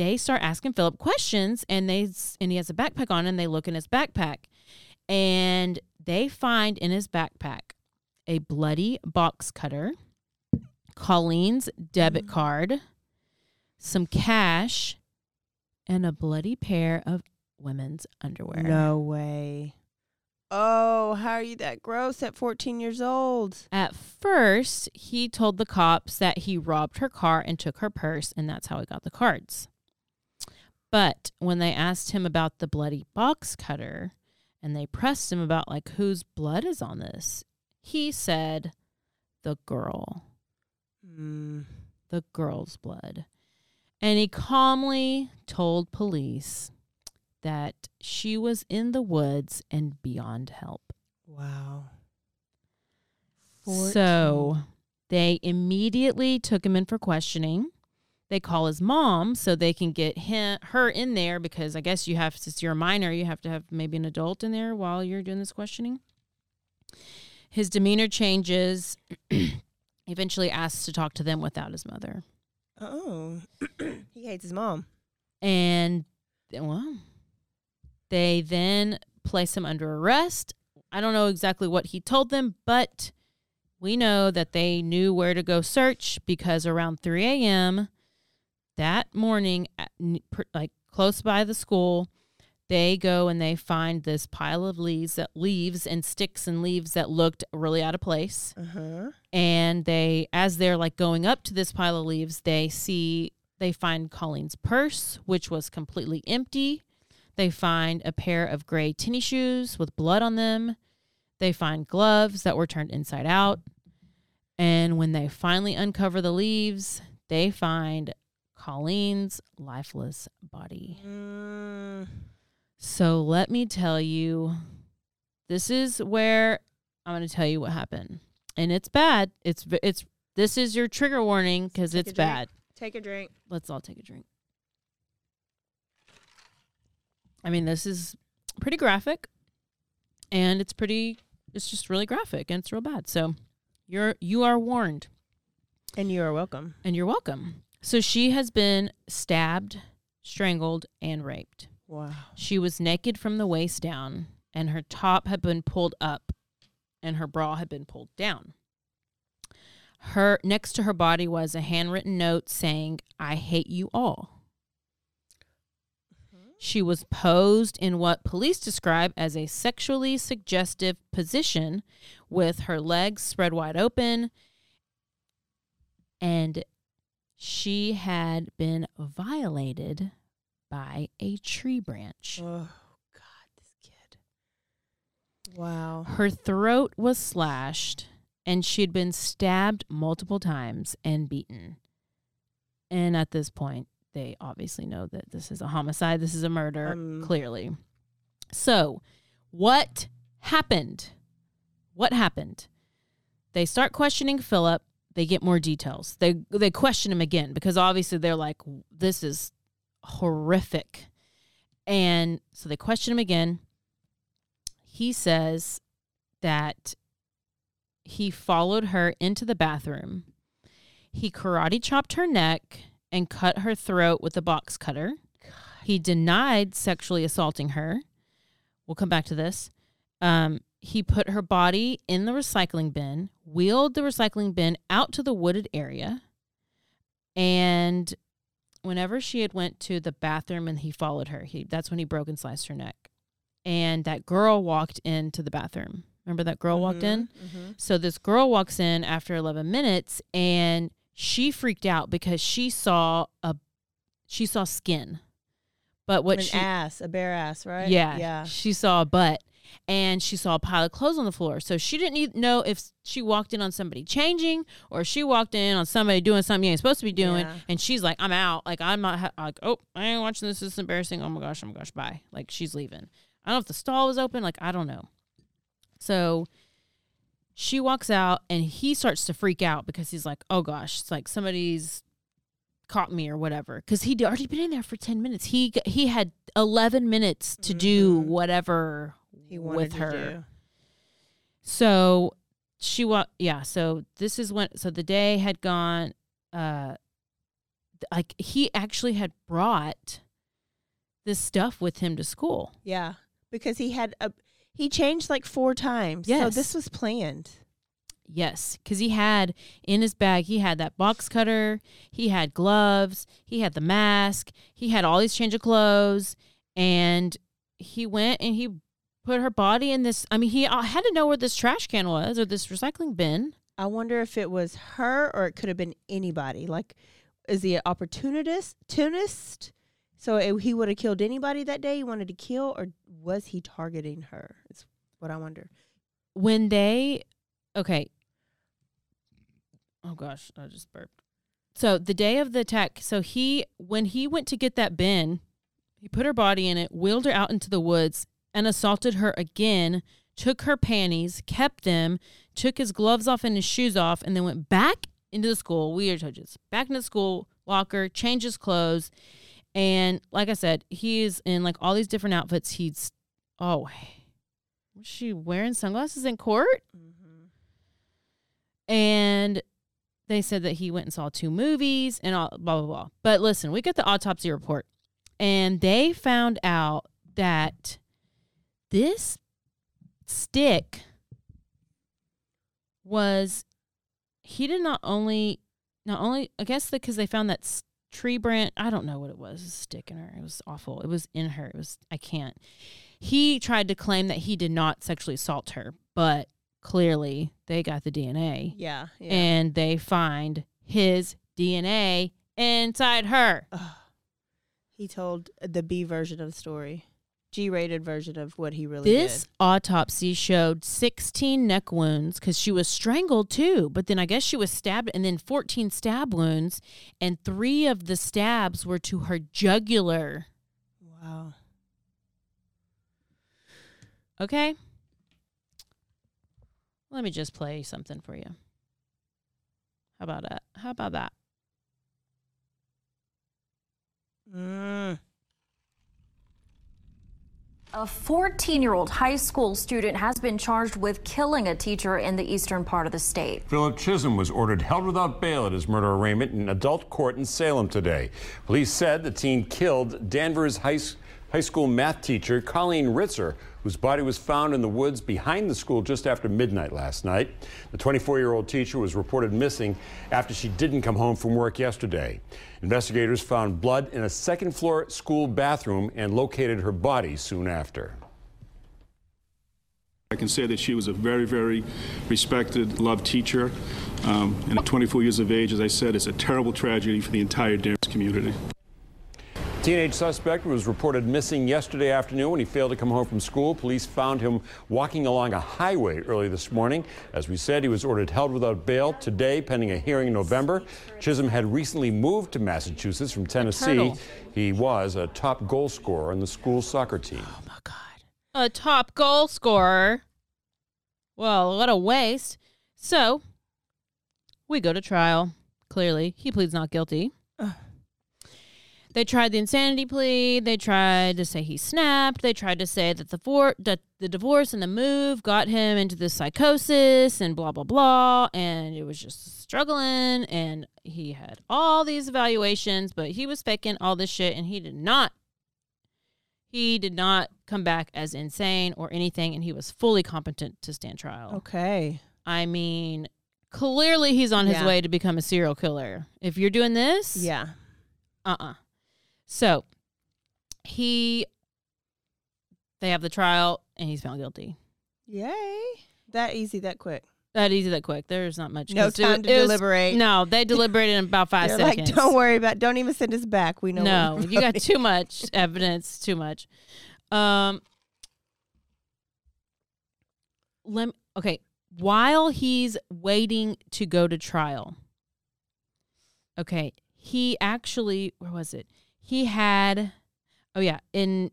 they start asking Philip questions, and they and he has a backpack on, and they look in his backpack, and they find in his backpack a bloody box cutter, Colleen's debit mm. card, some cash, and a bloody pair of women's underwear. No way. Oh, how are you that gross at 14 years old? At first, he told the cops that he robbed her car and took her purse, and that's how he got the cards. But when they asked him about the bloody box cutter and they pressed him about, like, whose blood is on this, he said, the girl, Mm. the girl's blood. And he calmly told police that she was in the woods and beyond help. Wow. So they immediately took him in for questioning. They call his mom so they can get him, her in there because I guess you have, since you're a minor, you have to have maybe an adult in there while you're doing this questioning. His demeanor changes. Eventually asks to talk to them without his mother. Oh, he hates his mom. And well, they then place him under arrest. I don't know exactly what he told them, but we know that they knew where to go search because around 3 a.m. that morning, at, like close by the school, they go and they find this pile of leaves that leaves and sticks and leaves that looked really out of place Uh huh. and they as they're like going up to this pile of leaves they see they find colleen's purse which was completely empty they find a pair of gray tennis shoes with blood on them they find gloves that were turned inside out and when they finally uncover the leaves they find colleen's lifeless body Mm. so let me tell you, this is where I'm going to tell you what happened, and it's bad. It's it's this is your trigger warning because it's bad. Take a drink. Let's all take a drink. I mean, this is pretty graphic, and it's pretty. It's just really graphic, and it's real bad. So you're you are warned, And you are welcome. and you're welcome. So she has been stabbed, strangled, and raped. Wow. She was naked from the waist down, and her top had been pulled up, and her bra had been pulled down. Her next to her body was a handwritten note saying, "I hate you all." She was posed in what police describe as a sexually suggestive position with her legs spread wide open and she had been violated by a tree branch. Oh God, this kid. Wow. Her throat was slashed and she had been stabbed multiple times and beaten. And at this point, they obviously know that this is a homicide, this is a murder, Um. clearly. So, what happened? What happened? They start questioning Philip. They get more details. They they question him again because obviously they're like, this is horrific. And so they question him again. He says that he followed her into the bathroom. He karate chopped her neck and cut her throat with a box cutter. He denied sexually assaulting her. We'll come back to this. Um, he put her body in the recycling bin, wheeled the recycling bin out to the wooded area, and whenever she had went to the bathroom and he followed her, he that's when he broke and sliced her neck. And that girl walked into the bathroom. Remember that girl walked in? Mhm. So this girl walks in after 11 minutes and she freaked out because she saw a she saw skin. But what An she ass, a bare ass, right? yeah, Yeah. she saw a butt and she saw a pile of clothes on the floor. So she didn't know if she walked in on somebody changing or she walked in on somebody doing something you ain't supposed to be doing. Yeah. And she's like, I'm out. Like, I'm not, ha- like, oh, I ain't watching this. This is embarrassing. Oh my gosh, oh my gosh, bye. Like, she's leaving. I don't know if the stall was open. Like, I don't know. So she walks out and he starts to freak out because he's like, oh gosh, it's like somebody's caught me or whatever because he'd already been in there for 10 minutes he he had 11 minutes to do whatever Mm-hmm. He wanted with her so she wa yeah so this is when so the day had gone uh like he actually had brought this stuff with him to school. Yeah, because he had a he changed like four times. Yes. So this was planned. Yes, because he had in his bag, he had that box cutter, he had gloves, he had the mask, he had all these change of clothes, and he went and he put her body in this. I mean, he uh, had to know where this trash can was or this recycling bin. I wonder if it was her or it could have been anybody. Like, is he an opportunist? Tunist? So he would have killed anybody that day he wanted to kill, or was he targeting her? Is what I wonder. When they, okay. Oh gosh, I just burped. So the day of the attack, so he, when he went to get that bin, he put her body in it, wheeled her out into the woods, and assaulted her again. Took her panties, kept them, took his gloves off and his shoes off, and then went back into the school. Weird touches. Back into the school locker, changed his clothes, and like I said, he's in like all these different outfits. He's oh, was she wearing sunglasses in court? Mm-hmm. And they said that he went and saw two movies and all blah blah blah. But listen, we got the autopsy report, and they found out that this stick was he did not only not only I guess because they found that tree branch I don't know what it was a stick in her it was awful it was in her it was I can't. He tried to claim that he did not sexually assault her but clearly they got the DNA Yeah, yeah. and they find his DNA inside her. He told the B version of the story, G rated version of what he really did. This autopsy showed 16 neck wounds because she was strangled too, but then I guess she was stabbed and then 14 stab wounds, and three of the stabs were to her jugular. Wow. Okay. Let me just play something for you. How about that? How about that? Mm. A 14 year old high school student has been charged with killing a teacher in the eastern part of the state. Philip Chism was ordered held without bail at his murder arraignment in adult court in Salem today. Police said the teen killed Danvers High, high School math teacher Colleen Ritzer, whose body was found in the woods behind the school just after midnight last night. The 24 year old teacher was reported missing after she didn't come home from work yesterday. Investigators found blood in a second floor school bathroom and located her body soon after. I can say that she was a very, very respected, loved teacher. Um, and at 24 years of age, as I said, it's a terrible tragedy for the entire Danvers community. Teenage suspect was reported missing yesterday afternoon when he failed to come home from school. Police found him walking along a highway early this morning. As we said, he was ordered held without bail today, pending a hearing in November. Chism had recently moved to Massachusetts from Tennessee. He was a top goal scorer on the school soccer team. Oh, my God. A top goal scorer. Well, what a waste. So, we go to trial. Clearly, he pleads not guilty. They tried the insanity plea. They tried to say he snapped. They tried to say that the for- that the divorce and the move got him into this psychosis and blah blah blah. And it was just struggling. And he had all these evaluations, but he was faking all this shit, and he did not he did not come back as insane or anything, and he was fully competent to stand trial. Okay. I mean, clearly he's on his Yeah. way to become a serial killer. If you're doing this, Yeah. uh uh So he, they have the trial, and he's found guilty. Yay. That easy, that quick. That easy, that quick. There's not much. No 'cause it- time to it was- deliberate. no, they deliberated in about 5 They're seconds. like, don't worry about don't even send us back. We know No, you got too much evidence. Too much. Um. Let me- okay. While he's waiting to go to trial, okay, he actually where was it? He had, oh yeah, in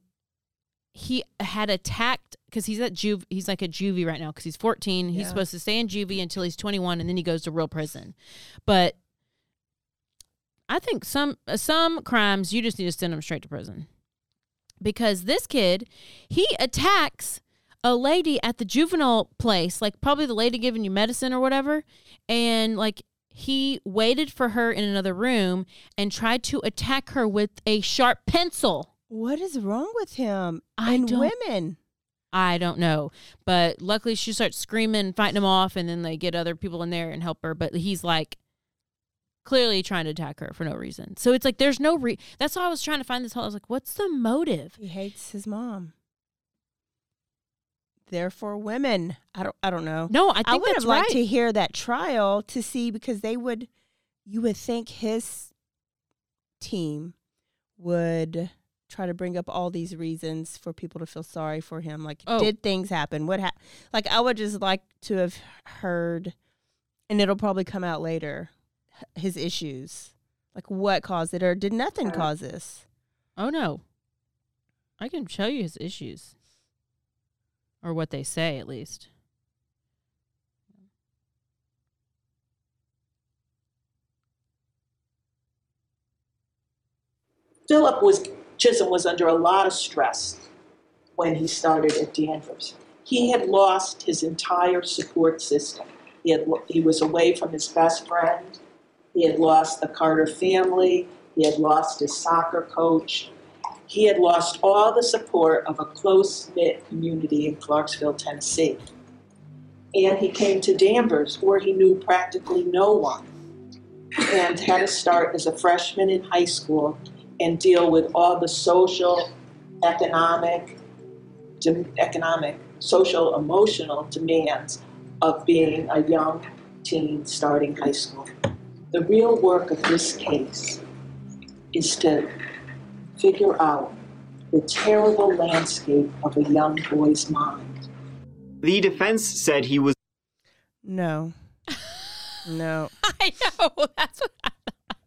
he had attacked because he's at juve. He's like a juvie right now because he's 14. He's supposed to stay in juvie until he's 21, and then he goes to real prison. But I think some uh, some crimes you just need to send them straight to prison. Because this kid, he attacks a lady at the juvenile place, like probably the lady giving you medicine or whatever, and like he waited for her in another room and tried to attack her with a sharp pencil. What is wrong with him I and women? I don't know. But luckily she starts screaming, fighting him off, and then they get other people in there and help her. But he's like clearly trying to attack her for no reason. So it's like there's no re that's why I was trying to find this whole I was like, what's the motive? He hates his mom. Therefore, women. I don't. I don't know. No, I think would that's have liked right. to hear that trial to see because they would. You would think his team would try to bring up all these reasons for people to feel sorry for him. Like, Oh. did things happen? What happened? Like, I would just like to have heard, and it'll probably come out later. His issues, like what caused it, or did nothing cause this? Oh no. I can show you his issues. Or what they say at least. Philip was Chism was under a lot of stress when he started at Danvers. He had lost his entire support system. He had he was away from his best friend. He had lost the Carter family. He had lost his soccer coach. He had lost all the support of a close knit community in Clarksville, Tennessee. And he came to Danvers, where he knew practically no one, and had to start as a freshman in high school and deal with all the social, economic, economic, social, emotional demands of being a young teen starting high school. The real work of this case is to figure out the terrible landscape of a young boy's mind. The defense said he was No. No. I know. That's what I thought.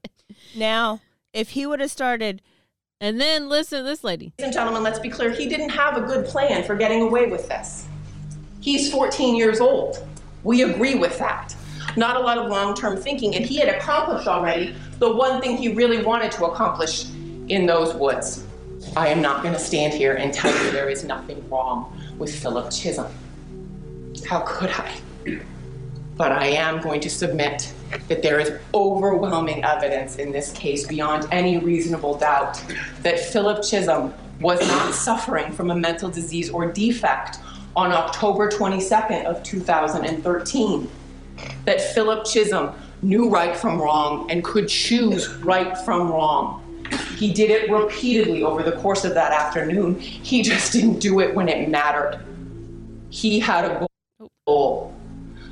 Now, if he would have started And then listen to this lady. Ladies and gentlemen, let's be clear. He didn't have a good plan for getting away with this. He's 14 years old. We agree with that. Not a lot of long term thinking, and he had accomplished already the one thing he really wanted to accomplish in those woods. I am not going to stand here and tell you there is nothing wrong with Philip Chism. How could I? But I am going to submit that there is overwhelming evidence in this case beyond any reasonable doubt that Philip Chism was not suffering from a mental disease or defect on October 22nd of 2013. That Philip Chism knew right from wrong and could choose right from wrong. He did it repeatedly over the course of that afternoon. He just didn't do it when it mattered. He had a goal,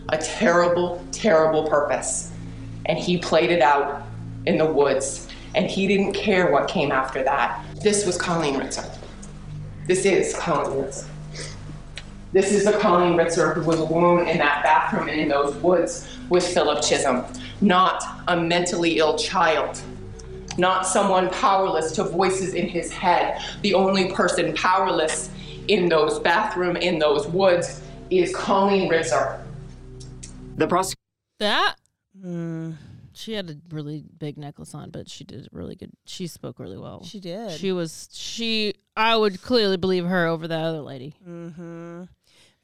a terrible, terrible purpose, and he played it out in the woods. And he didn't care what came after that. This was Colleen Ritzer. This is Colleen Ritzer. This is the Colleen Ritzer who was alone in that bathroom and in those woods with Philip Chism, not a mentally ill child, not someone powerless to voices in his head. The only person powerless in those bathroom, in those woods, is Colleen Ritzer. the prosecutor. That Hmm. she had a really big necklace on, but she did really good. She spoke really well. She did. She was she. I would clearly believe her over that other lady. Mm-hmm.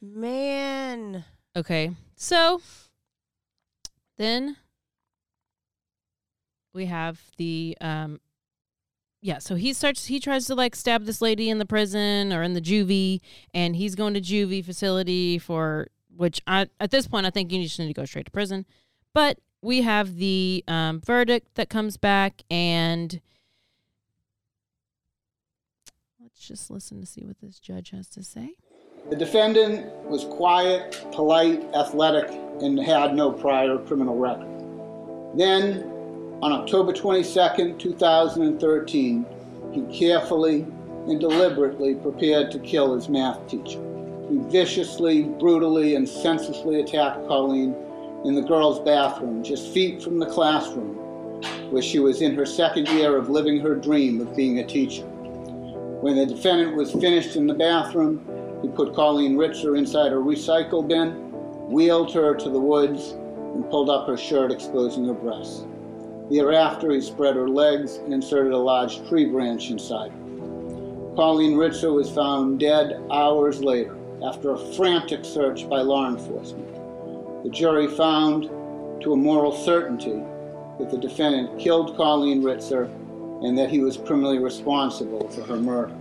Man. Okay, so then we have the um yeah so he starts he tries to like stab this lady in the prison or in the juvie and he's going to juvie facility for which i at this point i think you just need to go straight to prison but we have the um, verdict that comes back and let's just listen to see what this judge has to say The defendant was quiet, polite, athletic, and had no prior criminal record. Then, on October 22, 2013, he carefully and deliberately prepared to kill his math teacher. He viciously, brutally, and senselessly attacked Colleen in the girls' bathroom, just feet from the classroom, where she was in her second year of living her dream of being a teacher. When the defendant was finished in the bathroom, he put Colleen Ritzer inside a recycle bin, wheeled her to the woods, and pulled up her shirt, exposing her breasts. Thereafter, he spread her legs and inserted a large tree branch inside her. Colleen Ritzer was found dead hours later after a frantic search by law enforcement. The jury found to a moral certainty that the defendant killed Colleen Ritzer and that he was criminally responsible for her murder.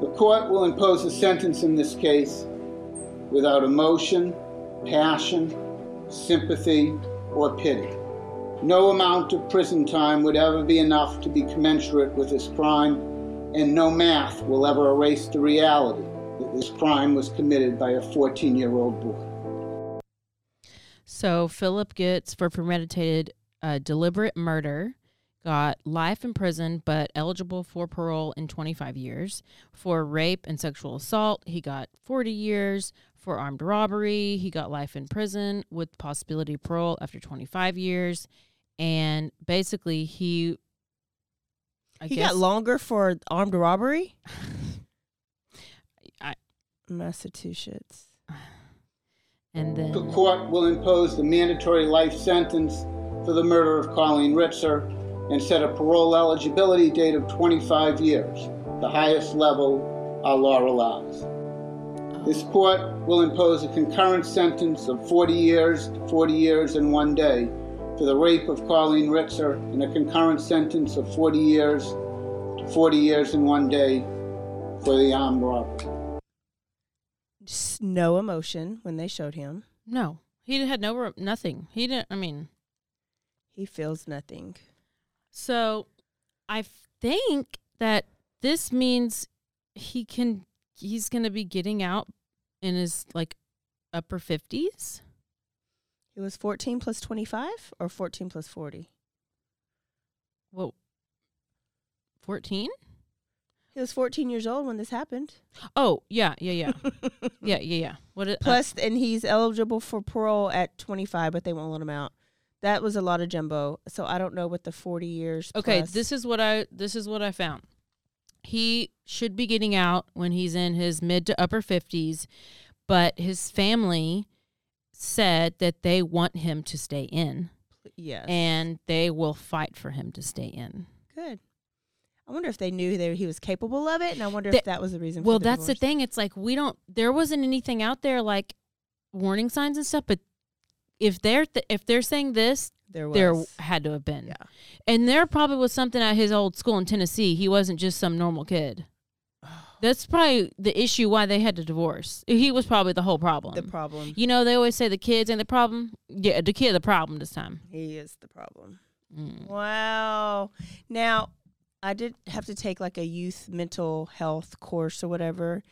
The court will impose a sentence in this case without emotion, passion, sympathy, or pity. No amount of prison time would ever be enough to be commensurate with this crime, and no math will ever erase the reality that this crime was committed by a 14 year old boy. So Philip gets for premeditated uh, deliberate murder, got life in prison, but eligible for parole in 25 years. For rape and sexual assault, he got 40 years. For armed robbery, he got life in prison with possibility of parole after 25 years. And basically, he. I he guess, got longer for armed robbery. I, Massachusetts. And then The court will impose the mandatory life sentence for the murder of Colleen Ritzer and set a parole eligibility date of 25 years, the highest level our law allows. This oh. court will impose a concurrent sentence of 40 years to 40 years and one day for the rape of Colleen Ritzer and a concurrent sentence of 40 years to 40 years and one day for the armed robbery. Just no emotion when they showed him. no, he had no nothing. He didn't. I mean, He feels nothing. So I think that this means he can he's going to be getting out in his like upper 50s. It was 14 plus 25 or 14 plus 40? Well 14? He was 14 years old when this happened. Oh, yeah, yeah, yeah. yeah, yeah, yeah. What it, uh, Plus, and he's eligible for parole at 25, but they won't let him out. That was a lot of jumbo. So I don't know what the 40 years. Okay, plus- this is what I this is what I found. He should be getting out when he's in his mid to upper 50s, but his family said that they want him to stay in. Yes. And they will fight for him to stay in. good. I wonder if they knew that he was capable of it, and I wonder The- if that was the reason. Well, for the that's the thing. It's like we don't. There wasn't anything out there like warning signs and stuff. But if they're th- if they're saying this, There there had to have been. Yeah. And there probably was something at his old school in Tennessee. He wasn't just some normal kid. That's probably the issue why they had to divorce. He was probably the whole problem. The problem. You know, they always say the kids ain't the problem. Yeah, the kid the problem this time. He is the problem. Mm. Wow. Now, I did have to take like a youth mental health course or whatever,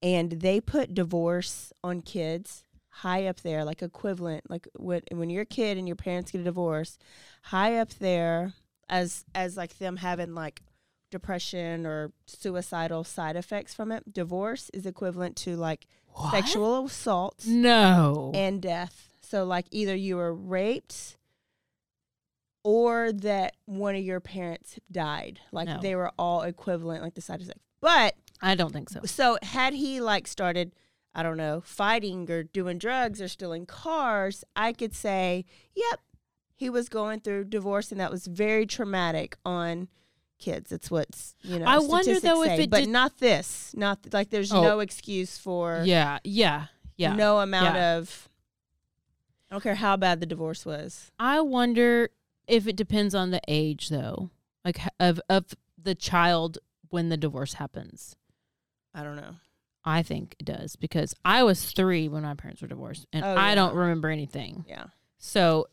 and they put divorce on kids high up there, like equivalent, like when when you're a kid and your parents get a divorce, high up there as as like them having like depression or suicidal side effects from it. Divorce is equivalent to like sexual assault No. and death. So like either you were raped or that one of your parents died. Like No. they were all equivalent, like the side effects. But I don't think so. so had he like started, I don't know, fighting or doing drugs or stealing cars, I could say, yep, he was going through divorce and that was very traumatic on kids. It's what's you know. I wonder, though, if it but just- not this. Not th- like there's Oh. no excuse for Yeah, yeah, yeah. no amount yeah. of. I don't care how bad the divorce was. I wonder if it depends on the age, though, like of of the child when the divorce happens. I don't know. I think it does because I was three when my parents were divorced, and Oh, I don't remember anything. Yeah. So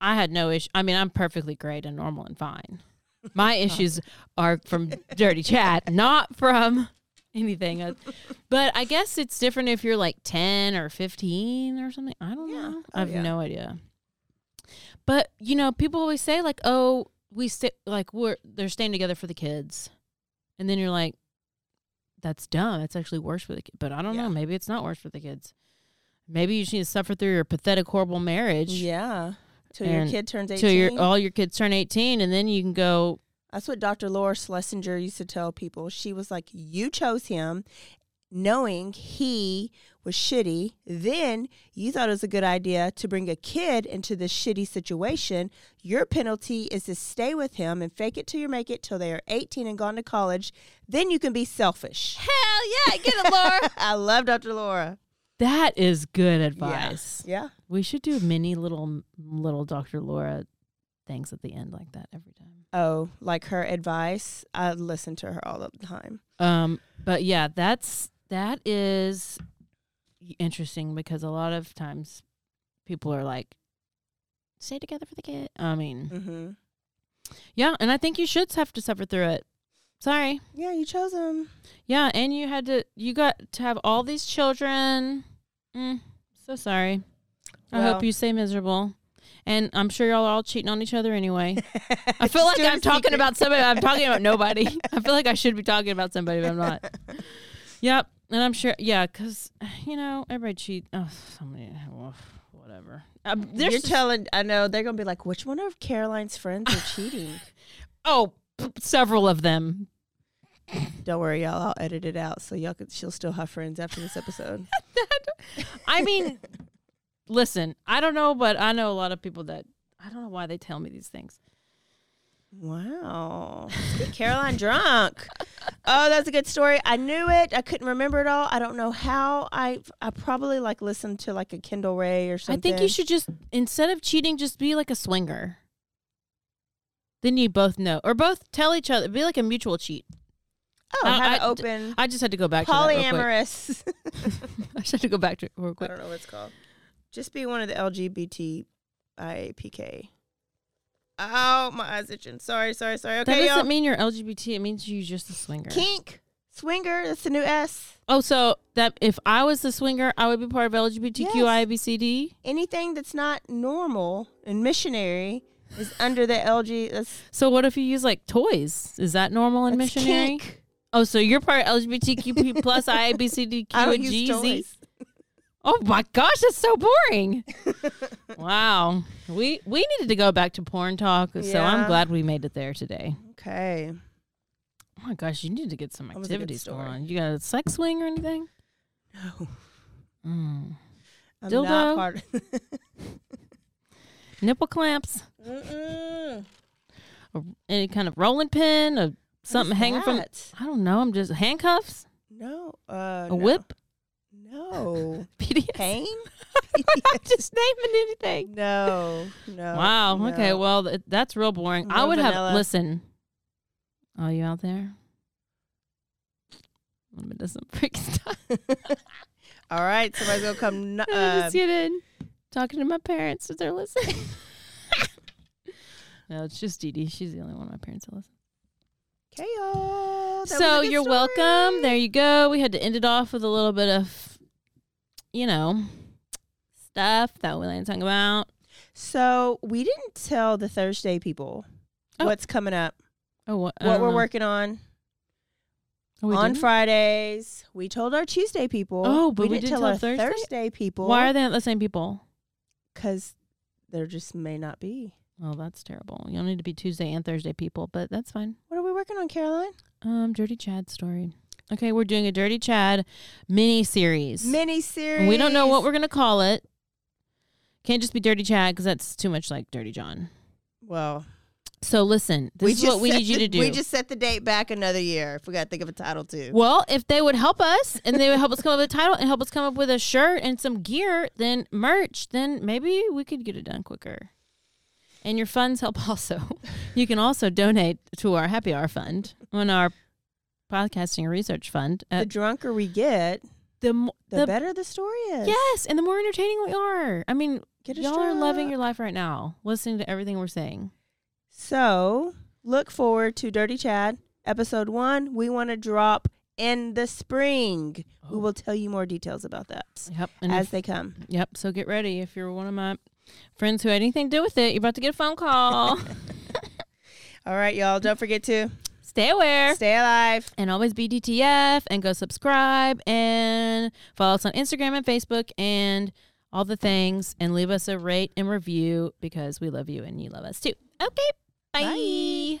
I had no issue. I mean, I'm perfectly great and normal and fine. My issues are from dirty chat, not from anything. else. But I guess it's different if you're like 10 or 15 or something. I don't know. Oh, I Oh, have yeah. no idea. But you know, people always say like, "Oh, we stay like we're they're staying together for the kids," and then you're like, "That's dumb. That's actually worse for the kid." But I don't know. Maybe it's not worse for the kids. Maybe you just need to suffer through your pathetic, horrible marriage. Yeah. Till your kid turns 18. Till your all your kids turn eighteen, and then you can go. That's what Dr. Laura Schlesinger used to tell people. She was like, You chose him knowing he was shitty. Then you thought it was a good idea to bring a kid into this shitty situation. Your penalty is to stay with him and fake it till you make it till they are 18 and gone to college. Then you can be selfish. Hell yeah, get it, Laura. I love Dr. Laura. That is good advice. Yeah. We should do mini little little Dr. Laura things at the end like that every time. Oh, like her advice. I listen to her all the time. Um, but yeah, that's that is interesting because a lot of times people are like, "Stay together for the kid." I mean, Mm-hmm. yeah, and I think you should have to suffer through it. Sorry. Yeah, you chose him. Yeah, and you had to. You got to have all these children. Mm, so sorry. I hope you stay miserable. And I'm sure y'all are all cheating on each other anyway. I feel like I'm talking about somebody. I'm talking about nobody. I feel like I should be talking about somebody, but I'm not. Yep. And I'm sure, yeah, because, you know, everybody cheat. Oh, somebody, well, whatever. There's You're just- telling. I know they're gonna be like, which one of Caroline's friends are cheating? oh, p- several of them. Don't worry, y'all. I'll edit it out so y'all could. She'll still have friends after this episode. I mean, listen, I don't know, but I know a lot of people that I don't know why they tell me these things. Wow. Caroline drunk. Oh, that's a good story. I knew it. I couldn't remember it all. I don't know how. I I probably like listened to like a Kendall Rae or something. I think you should just instead of cheating, just be like a swinger. Then you both know, or both tell each other. Be like a mutual cheat. Oh, I- have it I- open. I just had to go back to that real quick. polyamorous. I just had to go back to it real I don't know what it's called. Just be one of the LGBT IAPK. Oh, my eyes itching. Sorry, sorry, sorry. Okay, that doesn't y'all. mean you're LGBT. It means you're just a swinger. Kink, swinger. That's the new S. Oh, so that if I was the swinger, I would be part of LGBTQIABCD. Anything that's not normal and missionary is under the LG. That's So what if you use like toys? Is that normal and missionary? kink. Oh, so you're part LGBTQ plus IABCDQ and GZ? Oh my gosh, that's so boring. wow. We we needed to go back to porn talk, so I'm glad we made it there today. Okay. Oh my gosh, you need to get some That was a good activities going on. You got a sex swing or anything? No. Mm. I'm Dildo? not part. Nipple clamps? Mm-mm. Any kind of rolling pin or something hanging from that? I don't know, I'm just handcuffs? No. Uh, a no. whip? No. PDS? Pain? just naming anything. No. No. Wow. no. Okay. Well, th- that's real boring. I No would have vanilla. listen. Are you out there? Let me do some freaking stuff. All right. Somebody's gonna come. n- I'm Uh, just kidding. Talking to my parents if they're listening. no, it's just Dee Dee. She's the only one of my parents that listen. Okay, y'all. That was a So you're story. welcome. There you go. We had to end it off with a little bit of, you know, stuff that we to talk about. So we didn't tell the Thursday people Oh. what's coming up, Oh, what, what we're know. working on. Oh, we on didn't? Fridays, we told our Tuesday people. Oh, but we didn't didn't tell tell our Thursday? Thursday people. Why are they not the same people? Because there just may not be. Oh, that's terrible. You'll need to be Tuesday and Thursday people, but that's fine. What are we working on, Caroline? Um, Dirty Chad story. Okay, we're doing a Dirty Chad mini series. Mini series. We don't know what we're gonna call it. Can't just be Dirty Chad because that's too much like Dirty John. Well, So listen, this is what we need you the- to do. We just set the date back another year. If we got to think of a title too. Well, if they would help us and they would help us come up with a title and help us come up with a shirt and some gear, then merch, then maybe we could get it done quicker. And your funds help also. You can also donate to our happy hour fund on our podcasting research fund. Uh, the drunker we get, the, mo- the, better the story is. Yes, and the more entertaining we are. I mean, Get a y'all are loving your life right now, listening to everything we're saying. So look forward to Dirty Chad episode one. We want to drop in the spring. We oh. will tell you more details about that Yep. And as if- they come. Yep. So get ready. If you're one of my friends who had anything to do with it, you're about to get a phone call. All right, y'all. Don't forget to Stay aware. stay alive. and always be DTF and go subscribe and follow us on Instagram and Facebook and all the things and leave us a rate and review because we love you and you love us too. Okay. Bye.